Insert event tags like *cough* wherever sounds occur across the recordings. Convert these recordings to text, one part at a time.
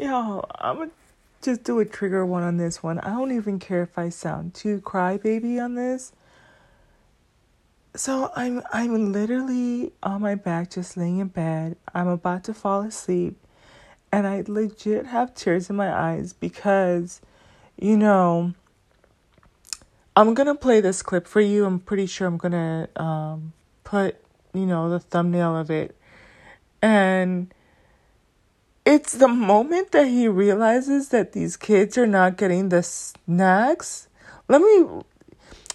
Yo, I'm gonna just do a trigger one on this one. I don't even care if I sound too crybaby on this. So I'm I'm literally on my back just laying in bed. I'm about to fall asleep and I legit have tears in my eyes because you know I'm going to play this clip for you. I'm pretty sure I'm going to um put, you know, the thumbnail of it. And it's the moment that he realizes that these kids are not getting the snacks. Let me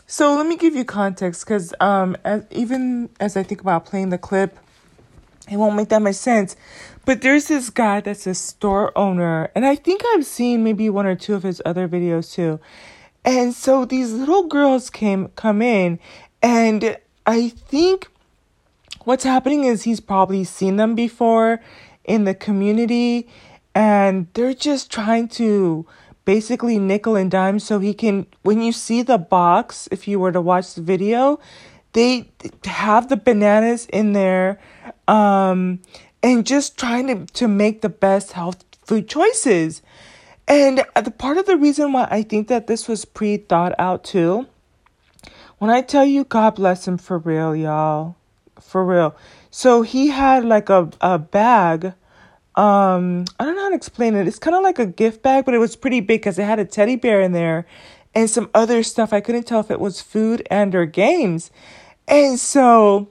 so let me give you context because um, as, even as I think about playing the clip, it won't make that much sense. But there's this guy that's a store owner, and I think I've seen maybe one or two of his other videos too. And so these little girls came come in, and I think what's happening is he's probably seen them before in the community, and they're just trying to basically nickel and dime so he can when you see the box if you were to watch the video they have the bananas in there um and just trying to to make the best health food choices. And the part of the reason why I think that this was pre thought out too when I tell you God bless him for real y'all. For real so he had like a a bag um I don't know how to explain it. It's kind of like a gift bag, but it was pretty big because it had a teddy bear in there and some other stuff. I couldn't tell if it was food and or games. And so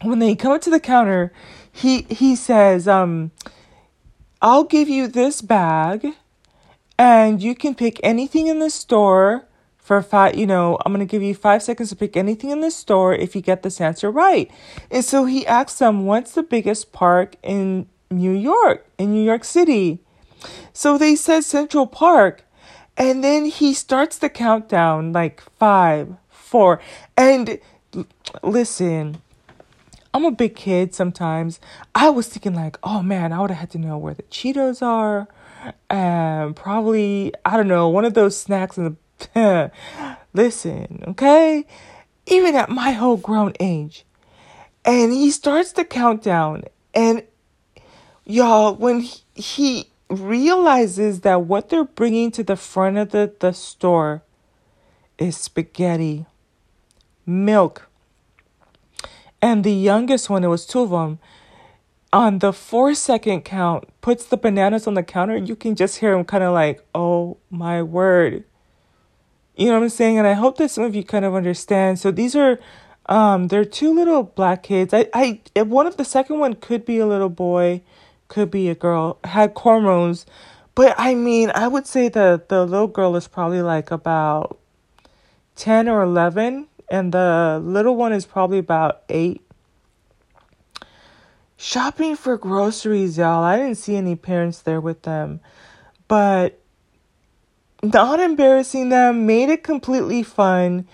when they come up to the counter, he he says, um, I'll give you this bag and you can pick anything in the store for five, you know, I'm going to give you five seconds to pick anything in the store if you get this answer right. And so he asks them, what's the biggest park in New York, in New York City. So they said Central Park. And then he starts the countdown like five, four. And listen, I'm a big kid sometimes. I was thinking, like, oh man, I would have had to know where the Cheetos are. And probably, I don't know, one of those snacks in the. *laughs* listen, okay? Even at my whole grown age. And he starts the countdown. And y'all, when he, he realizes that what they're bringing to the front of the, the store is spaghetti, milk, and the youngest one, it was two of them, on the four second count, puts the bananas on the counter. You can just hear him kind of like, oh my word. You know what I'm saying? And I hope that some of you kind of understand. So these are, um, they're two little black kids. I, I, one of the second one could be a little boy could be a girl, had hormones. But I mean, I would say the the little girl is probably like about 10 or 11 and the little one is probably about 8. Shopping for groceries, y'all. I didn't see any parents there with them. But not embarrassing them, made it completely fun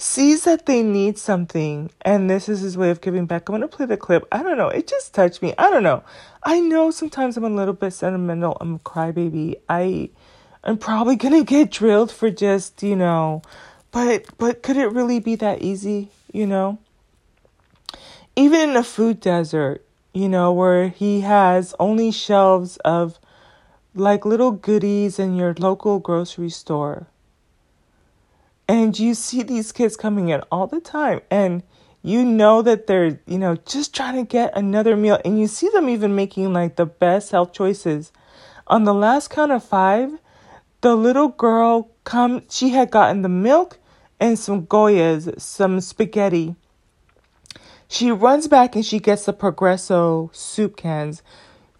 sees that they need something and this is his way of giving back. I'm to play the clip. I don't know. It just touched me. I don't know. I know sometimes I'm a little bit sentimental. I'm a crybaby. I I'm probably to *laughs* get drilled for just, you know, but but could it really be that easy, you know? Even in a food desert, you know, where he has only shelves of like little goodies in your local grocery store and you see these kids coming in all the time and you know that they're, you know, just trying to get another meal and you see them even making like the best health choices. On the last count of 5, the little girl come she had gotten the milk and some goyas, some spaghetti. She runs back and she gets the Progresso soup cans.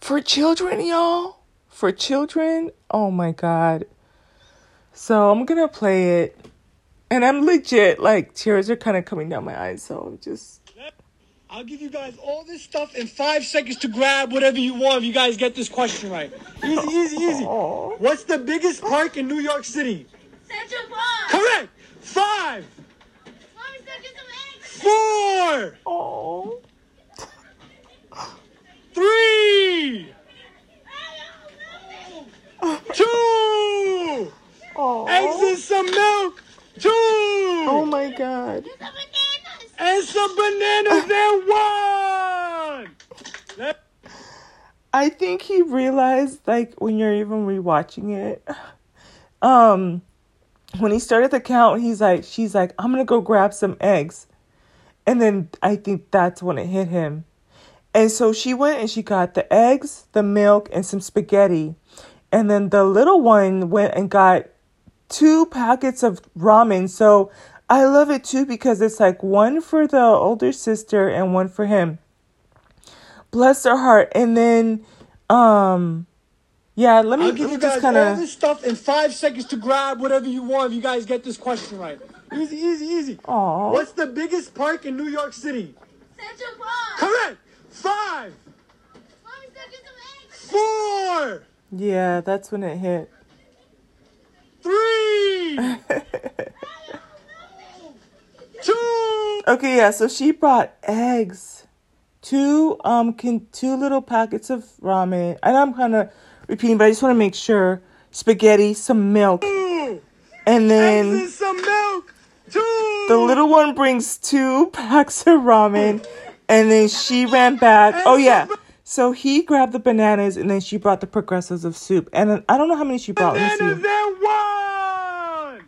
For children, y'all. For children, oh my god. So I'm gonna play it and I'm legit, like, tears are kind of coming down my eyes, so I'm just. I'll give you guys all this stuff in five seconds to grab whatever you want if you guys get this question right. Easy, easy, easy. Aww. What's the biggest park in New York City? Central Park. Correct. Five. Four. Aww. Three. Two. Eggs and some milk. Two. Oh my god. And some bananas *laughs* and one. I think he realized like when you're even rewatching it, um, when he started the count, he's like, she's like, I'm gonna go grab some eggs, and then I think that's when it hit him, and so she went and she got the eggs, the milk, and some spaghetti, and then the little one went and got two packets of ramen. So I love it too because it's like one for the older sister and one for him. Bless her heart. And then, um, yeah, let me, I'll give you just guys kind all of. this stuff in five seconds to grab whatever you want if you guys get this question right. Easy, easy, easy. Aw. What's the biggest park in New York City? Central Park. Correct. Five, Mommy's gonna get four, Yeah, that's when it hit. three, *laughs* two. Okay, yeah, so she brought eggs, two um can two little packets of ramen. And I'm kind of repeating, but I just want to make sure spaghetti, some milk, and Eggs then and some milk. Two. the little one brings two *laughs* packs of ramen, and then she ran back. Oh yeah. So he grabbed the bananas and then she brought the progressives of soup. And then, I don't know how many she brought. Bananas and one.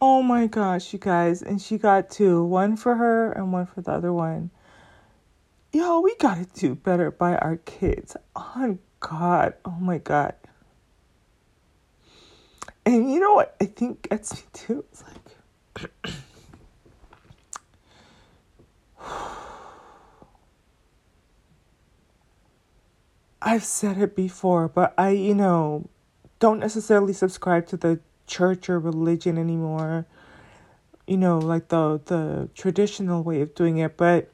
Oh my gosh, you guys. And she got two. One for her and one for the other one. Yo, we gotta do better by our kids. Oh God. Oh my God. And you know what I think gets me too? It's like *clears throat* I've said it before, but I, you know, don't necessarily subscribe to the church or religion anymore. You know, like the the traditional way of doing it, but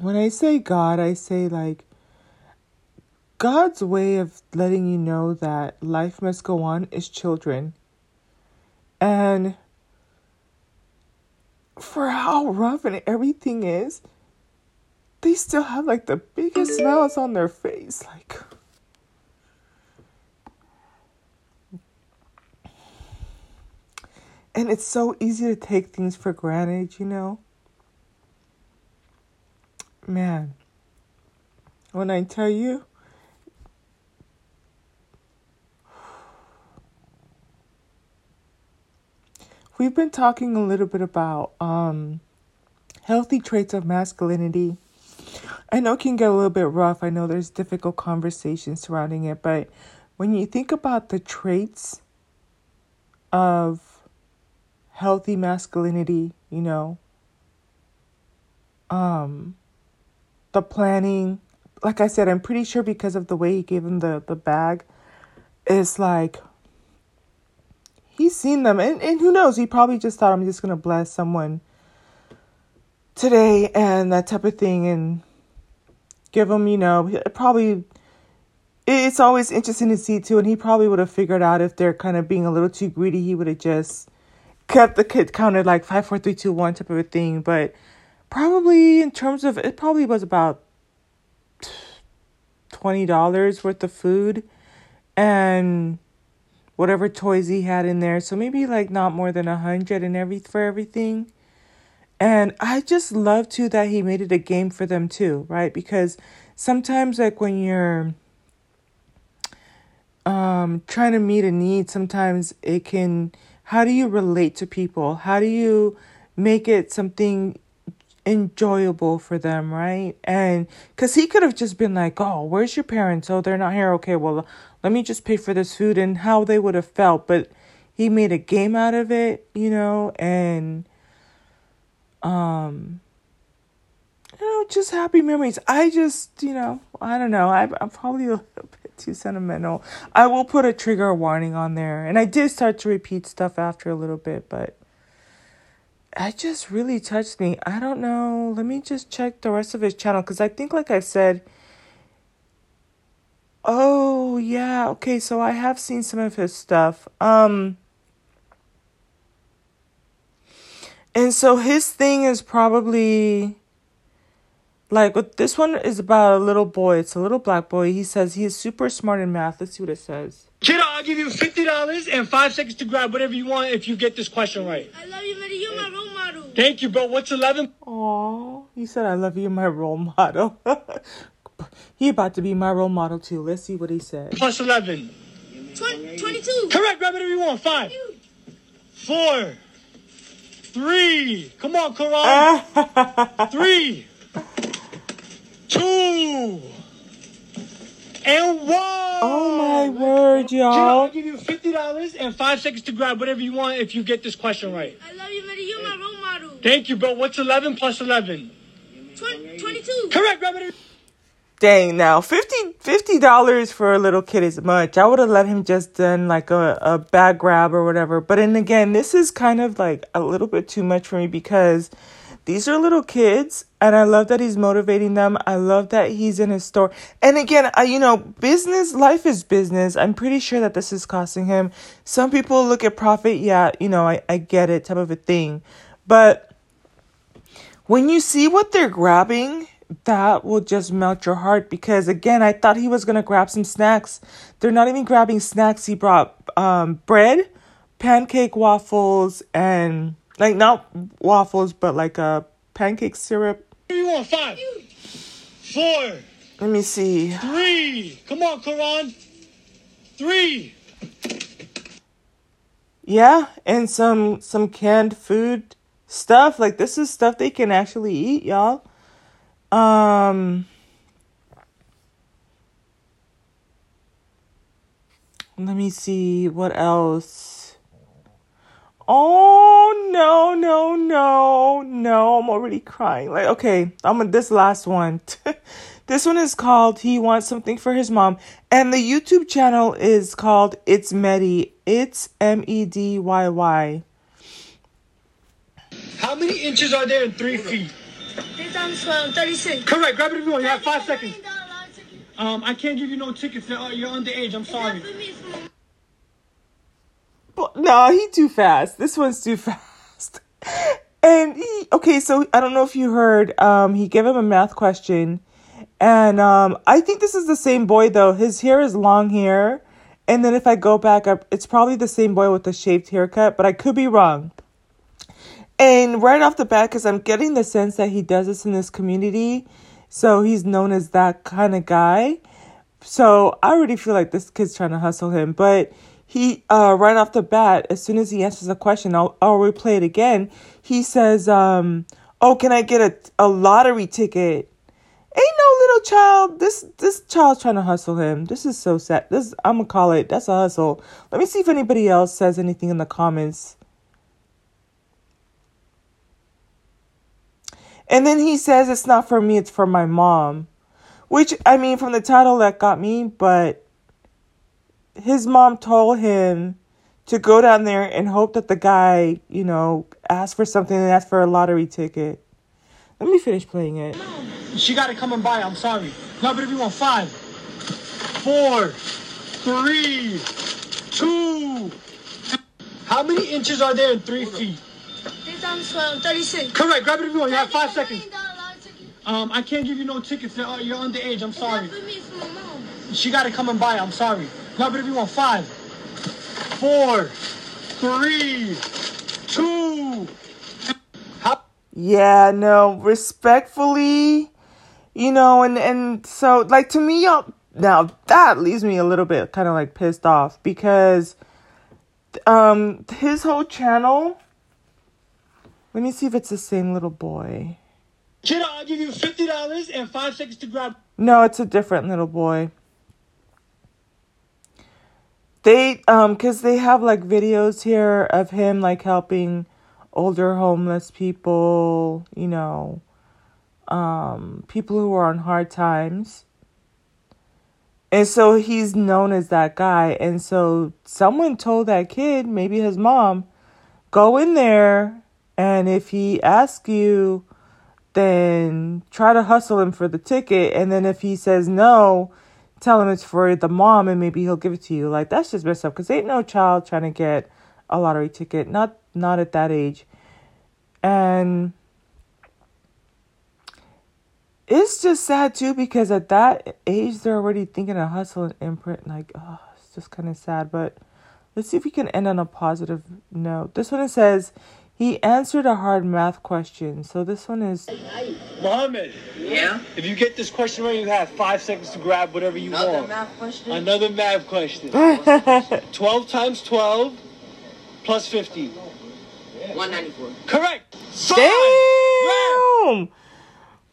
when I say God, I say like God's way of letting you know that life must go on is children. And for how rough and everything is, they still have like the biggest smiles on their face. Like, and it's so easy to take things for granted, you know? Man, when I tell you, we've been talking a little bit about um, healthy traits of masculinity. I know it can get a little bit rough. I know there's difficult conversations surrounding it, but when you think about the traits of healthy masculinity, you know, um, the planning, like I said, I'm pretty sure because of the way he gave him the, the bag, it's like he's seen them. And, and who knows, he probably just thought I'm just gonna bless someone today and that type of thing. And give him, you know, probably it's always interesting to see too, and he probably would have figured out if they're kind of being a little too greedy, he would have just kept the kid counted like five, four, three, two, one type of a thing. But probably in terms of it, probably was about twenty dollars worth of food, and whatever toys he had in there. So maybe like not more than a hundred and every for everything. And I just love too that he made it a game for them too, right? Because sometimes like when you're um trying to meet a need, sometimes it can how do you relate to people? How do you make it something enjoyable for them, right? And cuz he could have just been like, "Oh, where's your parents? Oh, they're not here. Okay, well, let me just pay for this food." And how they would have felt, but he made a game out of it, you know, and um you know just happy memories. I just you know i don't know. I, i'm probably a little *laughs* bit too sentimental. I will put a trigger warning on there. And i did start to repeat stuff after a little bit but it just really touched me. I don't know. Let me just check the rest of his channel because i think like i said oh yeah okay so i have seen some of his stuff. Um And so his thing is probably like what this one is about a little boy. It's a little black boy. He says he is super smart in math. Let's see what it says. Kiddo, I'll give you fifty dollars and five seconds to grab whatever you want if you get this question right. I love you, Maddie. You're my role model. Thank you, bro. What's eleven? Aw, he said I love you, my role model. *laughs* he about to be my role model too. Let's see what he said. Plus 11. 20, 22. Correct. Grab whatever you want. Five, four, three. Come on, Quran. *laughs* Three, two, and one. Oh my word, y'all. Gina, I'll give you fifty dollars and five seconds to grab whatever you want if you get this question right. I love you, Maddie. You're my role model. Thank you, bro. What's eleven plus eleven? 22. Correct. Grab whatever. Dang, now 50 dollars for a little kid is much. I would have let him just done like a, a bag grab or whatever. But then again, this is kind of like a little bit too much for me because these are little kids and I love that he's motivating them. I love that he's in his store. And again, I, you know, business, life is business. I'm pretty sure that this is costing him. Some people look at profit. Yeah, you know, I, I get it type of a thing. But when you see what they're grabbing, that will just melt your heart because again, I thought he was gonna grab some snacks. They're not even grabbing snacks. He brought um, bread, pancake waffles, and like not waffles, but like a pancake syrup. You want. Five, four, Let me see. three. Come on, Quran. Three. Yeah, and some some canned food stuff. Like this is stuff they can actually eat, y'all. Um Let me see what else. Oh no, no, no, no. I'm already crying. Like, okay, I'm on this last one. *laughs* this one is called He Wants Something for His Mom. And the YouTube channel is called It's Medi. It's M E D Y Y. How many inches are there in three feet? 3 times 12, 36. Correct. Grab it if you want. You have five seconds. Um, I can't give you no tickets. You're you're underage. I'm sorry. not for me, it's for my But no, he too fast. This one's too *laughs* fast. And he okay, so I don't know if you heard, um, he gave him a math question. And um I think this is the same boy though. His hair is long hair. And then if I go back up, it's probably the same boy with the shaved haircut, but I could be wrong. And right off the bat, because I'm getting the sense that he does this in this community, so he's known as that kind of guy. So I already feel like this kid's trying to hustle him. But he, uh, right off the bat, as soon as he answers a question, I'll, I'll replay it again. He says, um, "Oh, can I get a a lottery ticket?" Ain't no little child. This this child's trying to hustle him. This is so sad. This I'm gonna call it. That's a hustle. Let me see if anybody else says anything in the comments. And then he says it's not for me, it's for my mom. Which I mean from the title that got me, but his mom told him to go down there and hope that the guy, you know, asked for something and asked for a lottery ticket. Let me finish playing it. She got to come and buy. I'm sorry. Grab it if you want. Five, four, three, two. How many inches are there in three feet? 3 times 12, 36. Correct. Grab it if you want. You have five seconds. Um, I can't give you no tickets. You're you're underage. I'm It's sorry. not for me, it's for my mom. She got to come and buy. it. I'm sorry. Grab it if you want. Five, four, three, two. How? Yeah, no, respectfully, you know, and and so like to me, y'all, now that leaves me a little bit kind of like pissed off because um his whole channel. Let me see if it's the same little boy. Kiddo, I'll give you fifty dollars and five seconds to grab. No, it's a different little boy. They um cuz they have like videos here of him like helping older homeless people, you know, um people who are on hard times. And so he's known as that guy and so someone told that kid, maybe his mom, go in there and if he asks you then try to hustle him for the ticket. And then if he says no tell him it's for the mom and maybe he'll give it to you. Like that's just messed up. Because ain't no child trying to get a lottery ticket. Not not at that age. And it's just sad too because at that age they're already thinking of hustle and imprint like oh it's just kind of sad. But let's see if we can end on a positive note. This one it says He answered a hard math question. So this one is Mohammed, Yeah? if you get this question right, you have five seconds to grab whatever you Another want. math question? Another math question. *laughs* 12 times 12 plus 50. 194. Correct. Five. Grab. Damn!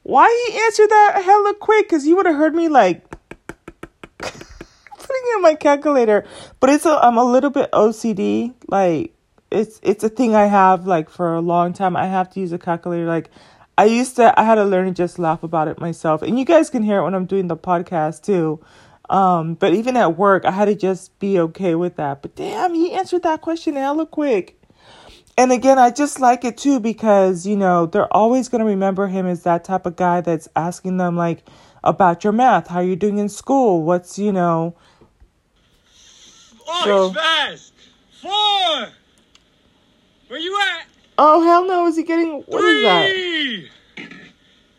Why he answered that hella quick? Cause you would have heard me like *laughs* putting in my calculator. But it's a I'm a little bit OCD. Like it's it's a thing I have like for a long time. I have to use a calculator. Like I used to I had to learn to just laugh about it myself. And you guys can hear it when I'm doing the podcast too. Um, but even at work, I had to just be okay with that. But damn, he answered that question hella quick. And again, I just like it too because, you know, they're always going to remember him as that type of guy that's asking them, like, about your math, how you're doing in school, what's, you know, Oh, So- fast. Four. Where you at? oh, hell no, is he getting, what is that? He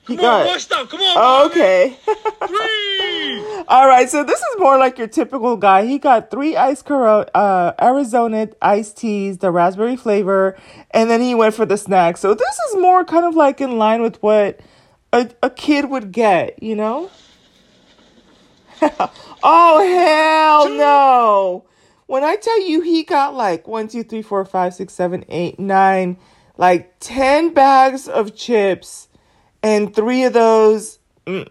Come on, got, more stuff. Come on. oh, okay. *laughs* Three. All right, so this is more like your typical guy. He got three ice coro- uh, Arizona iced teas, the raspberry flavor, and then he went for the snack. So this is more kind of like in line with what a, a kid would get, you know? *laughs* oh, hell no. When I tell you he got like one, two, three, four, five, six, seven, eight, nine, like 10 bags of chips, and three of those. mm,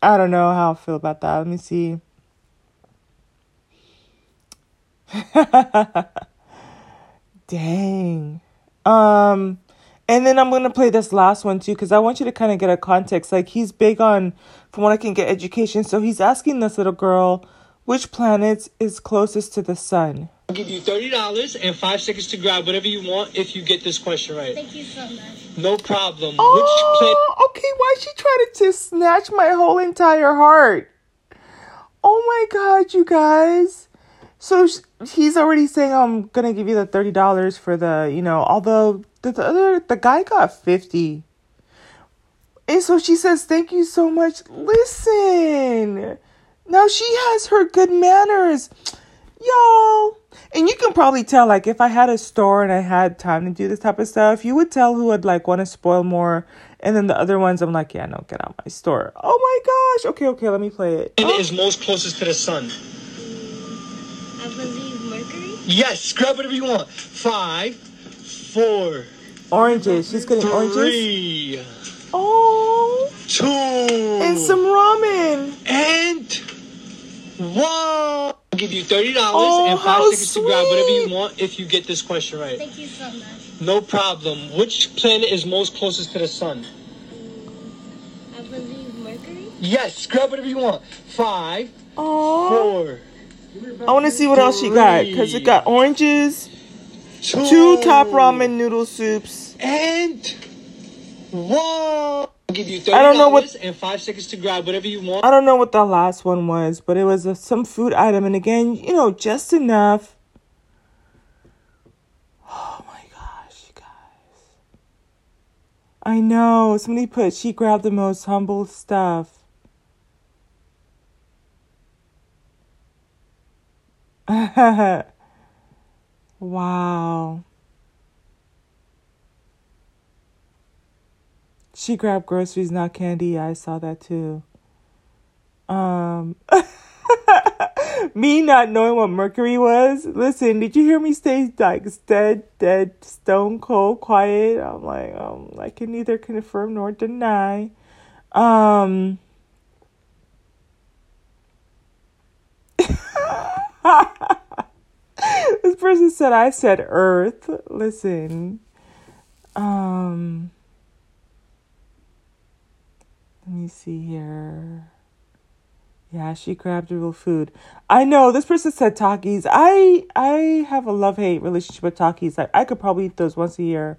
I don't know how I feel about that. Let me see. *laughs* Dang. Um and then I'm to play this last one too cuz I want you to kind of get a context. Like he's big on from what I can get education. So he's asking this little girl which planet is closest to the sun. I'll give you $30 and five seconds to grab whatever you want if you get this question right. Thank you so much. No problem. Oh, which planet? Oh, okay. Why is she trying to snatch my whole entire heart? Oh my god, you guys. So sh- he's already saying I'm gonna give you the thirty dollars for the, you know, although the, the other the guy got fifty. And so she says, "Thank you so much." Listen, now she has her good manners, y'all. And you can probably tell, like, if I had a store and I had time to do this type of stuff, you would tell who would like want to spoil more. And then the other ones, I'm like, yeah, no, get out my store. Oh my gosh. Okay, okay, let me play it. planet is most closest to the sun? I believe Mercury. Yes. Grab whatever you want. Five, four, Oranges. She's getting oranges. three, Oh, two, and some ramen. and one. I'll give you $30 Oh, and five how seconds to grab whatever you want if you get this question right. Thank you so much. No problem. Which planet is most closest to the sun? I believe Mercury. Yes. Grab whatever you want. five four I want to see what else she got because it got oranges, two, two top ramen noodle soups. and one. I'll give you $30 I don't know what- and five seconds to grab whatever you want. I don't know what the last one was, but it was a, some food item, and again, you know, just enough. Oh my gosh, you guys! I know somebody put she grabbed the most humble stuff. *laughs* wow. She grabbed groceries, not candy. I saw that too. Um, *laughs* me not knowing what Mercury was. Listen, did you hear me stay like dead, dead, stone cold, quiet? I'm like, um, I can neither confirm nor deny. Um. *laughs* this person said I said Earth. Listen. Um. Let me see here. Yeah, she grabbed real food. I know this person said Takis. I I have a love hate relationship with Takis. I, I could probably eat those once a year.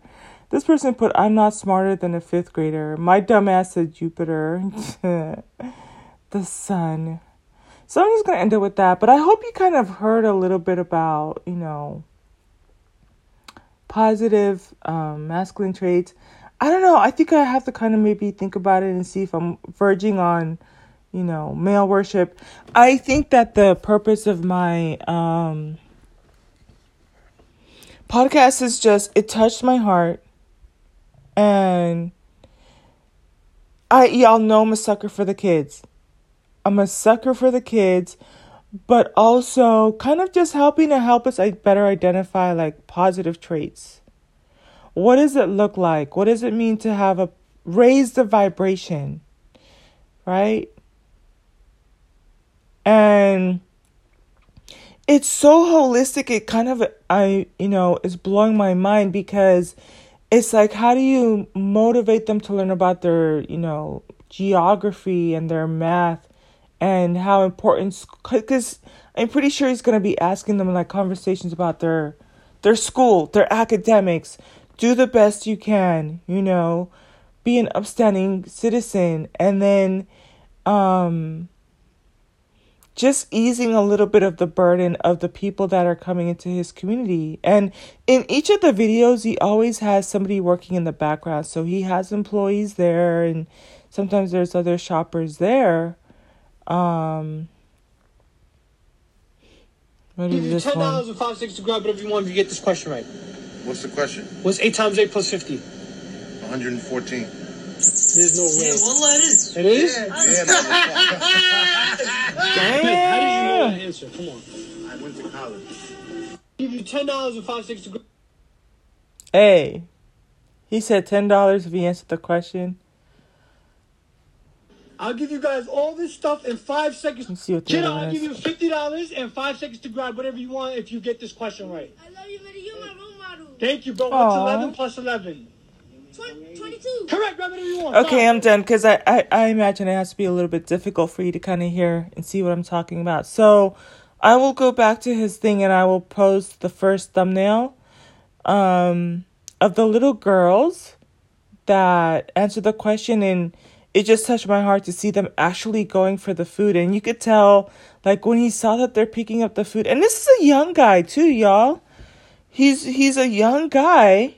This person put I'm not smarter than a fifth grader. My dumbass said Jupiter. *laughs* the sun. So I'm just gonna end it with that. But I hope you kind of heard a little bit about, you know, positive um, masculine traits. I don't know. I think I have to kind of maybe think about it and see if I'm verging on, you know, male worship. I think that the purpose of my um, podcast is just it touched my heart and I y'all know I'm a sucker for the kids. I'm a sucker for the kids, but also kind of just helping to help us better identify like positive traits. What does it look like? What does it mean to have a raise the vibration? Right? And it's so holistic it kind of i you know is blowing my mind because it's like how do you motivate them to learn about their you know geography and their math and how important because i'm pretty sure he's going to be asking them like conversations about their their school their academics do the best you can you know be an upstanding citizen and then um just easing a little bit of the burden of the people that are coming into his community. And in each of the videos, he always has somebody working in the background. So he has employees there, and sometimes there's other shoppers there. Um, is this ten dollars and five cents to grab whatever you want if you get this question right. What's the question? What's eight times eight plus fifty? 114. There's no way. Yeah, well, it is. It is? Yeah, Damn. *laughs* How do you know that answer? Come on. I went to college. Give you ten dollars and five cents to. Hey, he said ten dollars if he answered the question. I'll give you guys all this stuff in five seconds. Let's see what the Kiddo, I'll give you fifty dollars and five seconds to grab whatever you want if you get this question right. I love you, Vinny. You're my role model. Thank you, bro. Aw. What's eleven plus eleven? 22. Correct. Grab whatever you want. Okay, Five. I'm done because I, I, I imagine it has to be a little bit difficult for you to kind of hear and see what I'm talking about. So I will go back to his thing and I will post the first thumbnail um, of the little girls that answered the question. And it just touched my heart to see them actually going for the food. And you could tell, like, when he saw that they're picking up the food. And this is a young guy, too, y'all. He's he's a young guy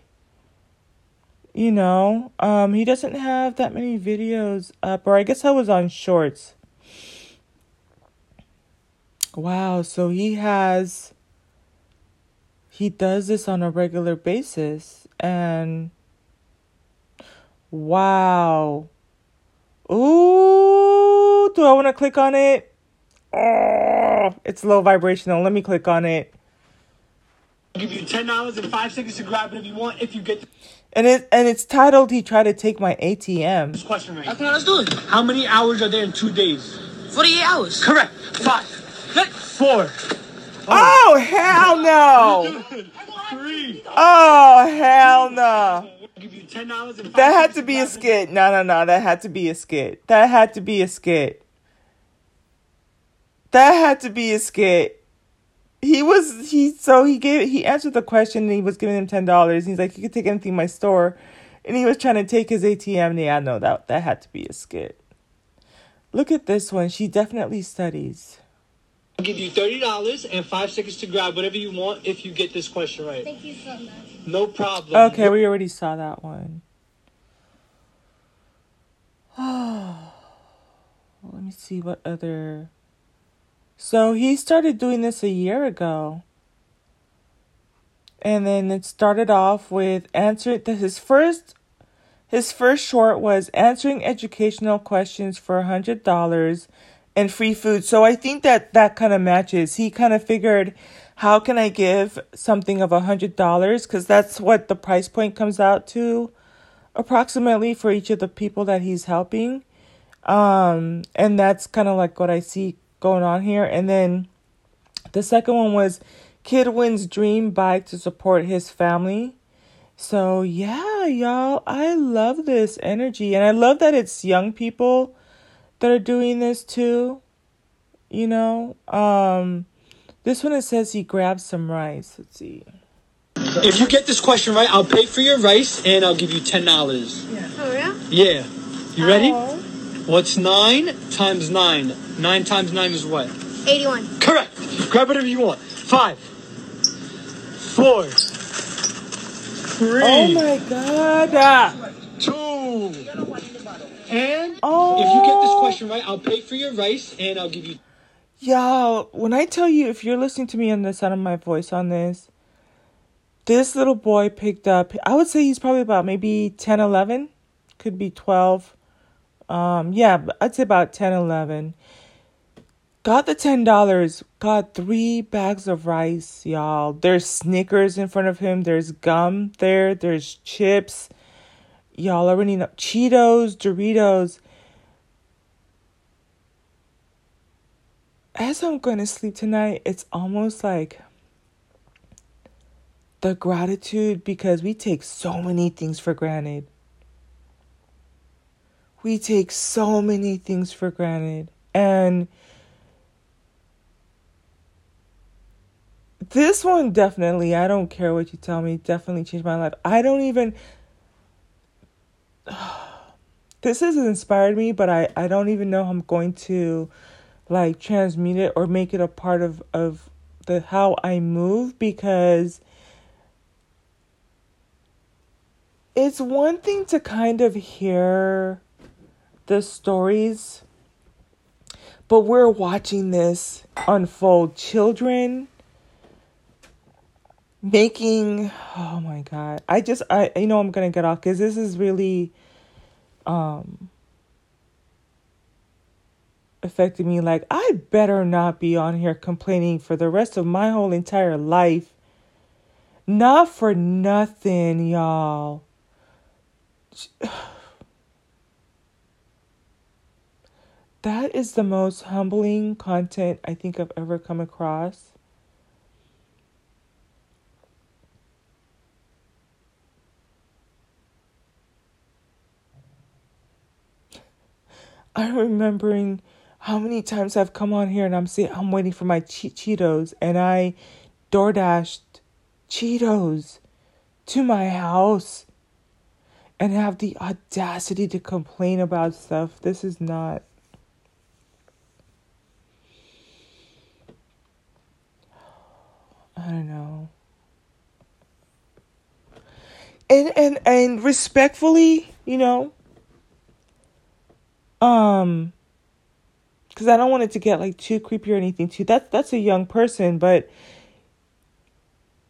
you know um he doesn't have that many videos up or i guess i was on shorts. Wow so he has he does this on a regular basis and wow. Ooh do i want to click on it? Oh it's low vibrational let me click on it I'll give you ten dollars and five seconds to grab it if you want if you get and it and it's titled he tried to take my atm this question right. Okay, let's do it. How many hours are there in two days? 48 hours. Correct. Five. Four. Oh, oh hell no Three. Oh hell no! Give you ten dollars and That had to be a skit. No, no, no. That had to be a skit. That had to be a skit. That had to be a skit. He was he so he gave he answered the question and he was giving him ten dollars. He's like, you could take anything in my store, and he was trying to take his ATM. And Yeah, no, that that had to be a skit. Look at this one. She definitely studies. I'll give you thirty dollars and five seconds to grab whatever you want if you get this question right. Thank you so much. No problem. Okay, we already saw that one. *sighs* Let me see what other. So he started doing this a year ago. And then it started off with answering his first his first short was answering educational questions for a hundred dollars and free food. So I think that that kind of matches. He kind of figured, how can I give something of a hundred dollars? Because that's what the price point comes out to, approximately for each of the people that he's helping. Um, and that's kind of like what I see going on here. And then the second one was kid wins dream bike to support his family. So yeah, y'all, I love this energy and I love that it's young people that are doing this too. You know, um this one it says he grabs some rice. Let's see. If you get this question right, I'll pay for your rice and I'll give you ten dollars. For real? Yeah. You ready? What's nine times nine? Nine times nine is what? 81. Correct. Grab whatever you want. Five. Four. Three. Oh my god. Ah. Two. And Oh. if you get this question right, I'll pay for your rice and I'll give you Y'all, when I tell you if you're listening to me on the sound of my voice on this, this little boy picked up, I would say he's probably about maybe 10, 11, could be 12. Um, yeah, I'd say about 10, 11. Got the $10, got three bags of rice, y'all. There's Snickers in front of him, there's gum there, there's chips. Y'all already know Cheetos, Doritos. As I'm going to sleep tonight, it's almost like the gratitude because we take so many things for granted. We take so many things for granted. And this one definitely, I don't care what you tell me, definitely changed my life. I don't even. *sighs* This has inspired me, but I, I don't even know how I'm going to like transmute it or make it a part of, of the how I move because it's one thing to kind of hear the stories, but we're watching this unfold. Children making oh my god. I just i you know i'm gonna get off because this is really um affected me. Like i better not be on here complaining for the rest of my whole entire life. Not for nothing y'all that is the most humbling content i think i've ever come across I'm remembering how many times I've come on here and I'm saying I'm waiting for my che- Cheetos and I door dashed Cheetos to my house and have the audacity to complain about stuff. This is not. Don't know. And and and respectfully, you know, um because I don't want it to get like too creepy or anything too. That's that's a young person, but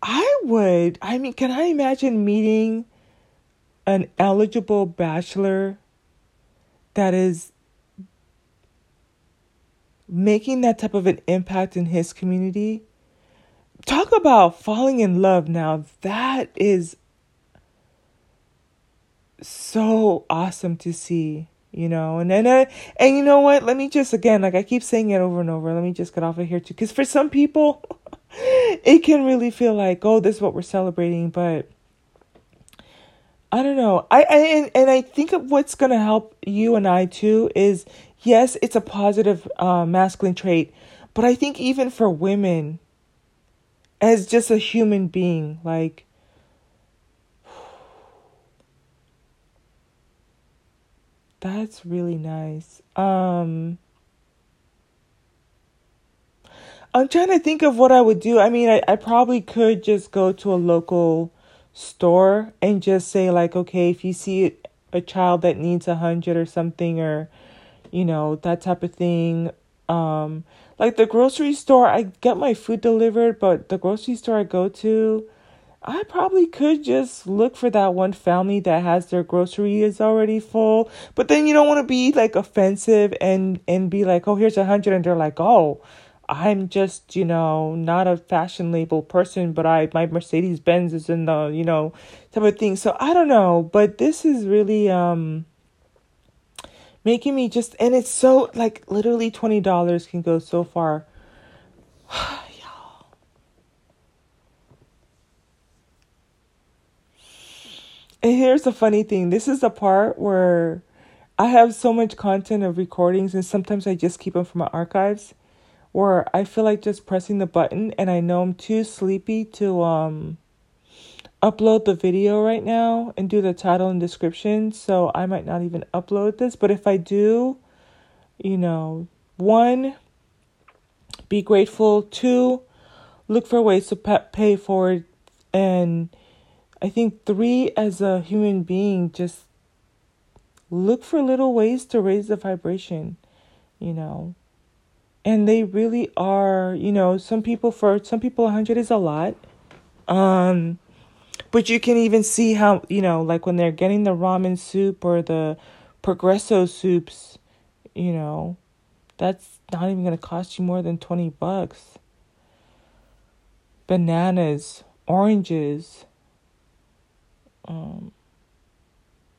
I would. I mean, can I imagine meeting an eligible bachelor that is making that type of an impact in his community? Talk about falling in love now. That is so awesome to see you know? And then uh, and you know what? Let me just again like i keep saying it over and over. Let me just get off of here too. Because for some people *laughs* it can really feel like oh this is what we're celebrating. But i don't know. I, I and, and i think of what's going to help you and i too is yes it's a positive uh, masculine trait. But i think even for women as just a human being like That's really nice. Um I'm trying to think of what I would do. I mean, I, I probably could just go to a local store and just say like, okay, if you see a child that needs a hundred or something or you know, that type of thing. Um like the grocery store, I get my food delivered, but the grocery store I go to, I probably could just look for that one family that has their groceries already full. But then you don't want to be like offensive and and be like, "Oh, here's a 100 and they're like, "Oh, I'm just, you know, not a fashion label person, but I my Mercedes Benz is in the, you know, type of thing." So I don't know, but this is really um making me just and it's so like literally $20 can go so far. *sighs* And here's the funny thing this is the part where I have so much content of recordings, and sometimes I just keep them for my archives. Where I feel like just pressing the button, and I know I'm too sleepy to um upload the video right now and do the title and description. So I might not even upload this. But if I do, you know, one, be grateful. Two, look for ways to pay forward and I think three, as a human being, just look for little ways to raise the vibration, you know. And they really are, you know, some people for some people 100 is a lot. Um But you can even see how, you know, like when they're getting the ramen soup or the progresso soups, you know, that's not even going to cost you more than 20 bucks. Bananas, oranges, um,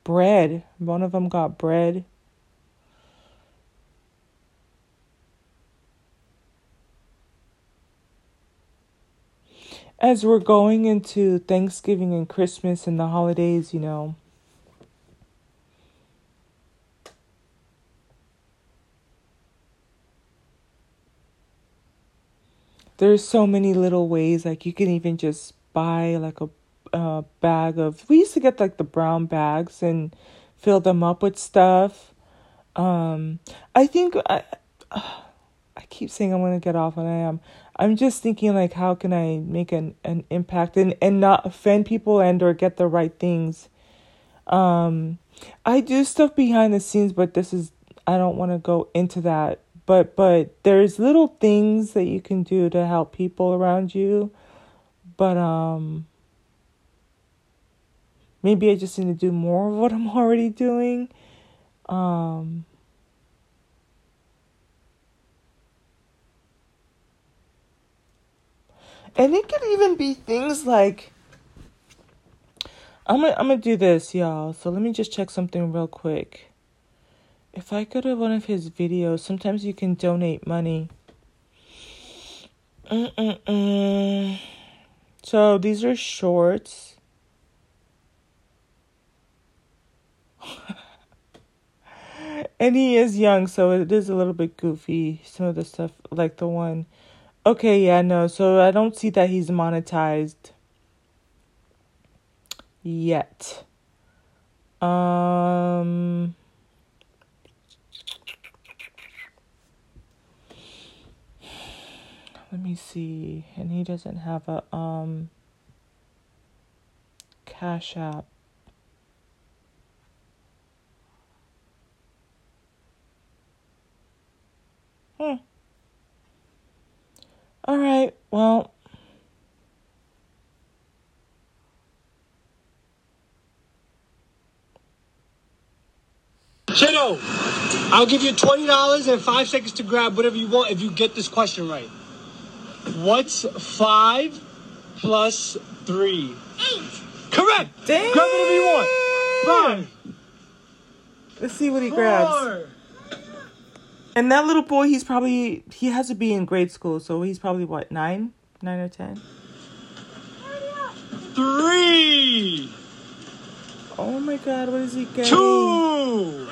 bread. One of them got bread. As we're going into Thanksgiving and Christmas and the holidays, you know, there's so many little ways like you can even just buy like a, a bag of we used to get like the brown bags and fill them up with stuff. Um i think i *sighs* i keep saying i'm going to get off and i am i'm just thinking like how can i make an, an impact and and not offend people and or get the right things? Um i do stuff behind the scenes but this is i don't want to go into that. But but there's little things that you can do to help people around you. But um maybe i just need to do more of what i'm *laughs* already doing. Um and it could even be things like i'm gonna i'm gonna do this y'all so let me just check something real quick if I go to one of his videos, sometimes you can donate money. Mm-mm-mm. So these are shorts. *laughs* and he is young, so it is a little bit goofy. Some of the stuff, like the one. Okay, yeah, no. So I don't see that he's monetized yet. Um. let me see and he doesn't have a um cash app hmm all right well Shadow, I'll give you twenty dollars and five seconds to grab whatever you want if you get this question right. What's five plus three? Eight. Correct. Damn. Grab whatever you want. Five. let's see what he grabs Four. And that little boy he's probably he has to be in grade school so he's probably what nine nine or ten Three. oh my god what is he getting Two.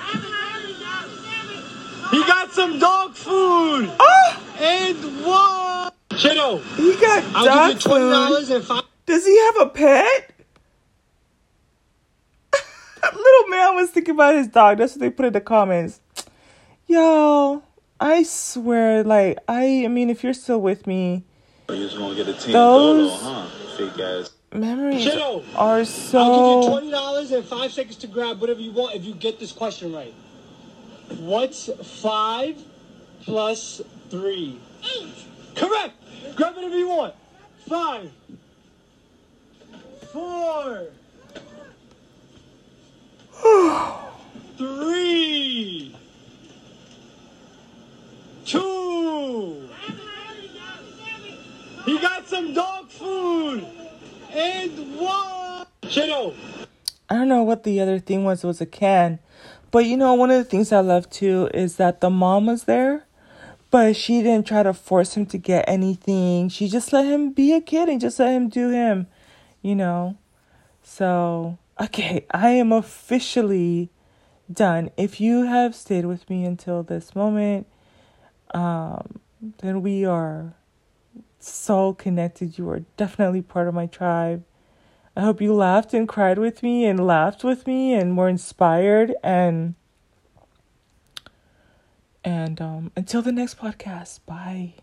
He got some dog food. oh And one. Shadow, he got I'll dog give you twenty food dollars and five. Does he have a pet? *laughs* Little man was thinking about his dog. That's what they put in the comments. Yo, I swear, like I, I mean, if you're still with me, oh, You just gonna get a ten Those- dolo, huh? Fake ass. memories Shadow, are so. I'll give you twenty dollars and five seconds to grab whatever you want if you get this question right. What's five plus three? Eight. Correct. Grab whatever you want. Five. Four. *sighs* Three. Two. He got some dog food. And one. Shadow. I don't know what the other thing was. It was a can, but you know, one of the things I love too is that the mom was there, but she didn't try to force him to get anything. She just let him be a kid and just let him do him, you know. So, okay, I am officially done. If you have stayed with me until this moment, um, then we are so connected. You are definitely part of my tribe. I hope you laughed and cried with me and laughed with me and were inspired and and um until the next podcast. Bye.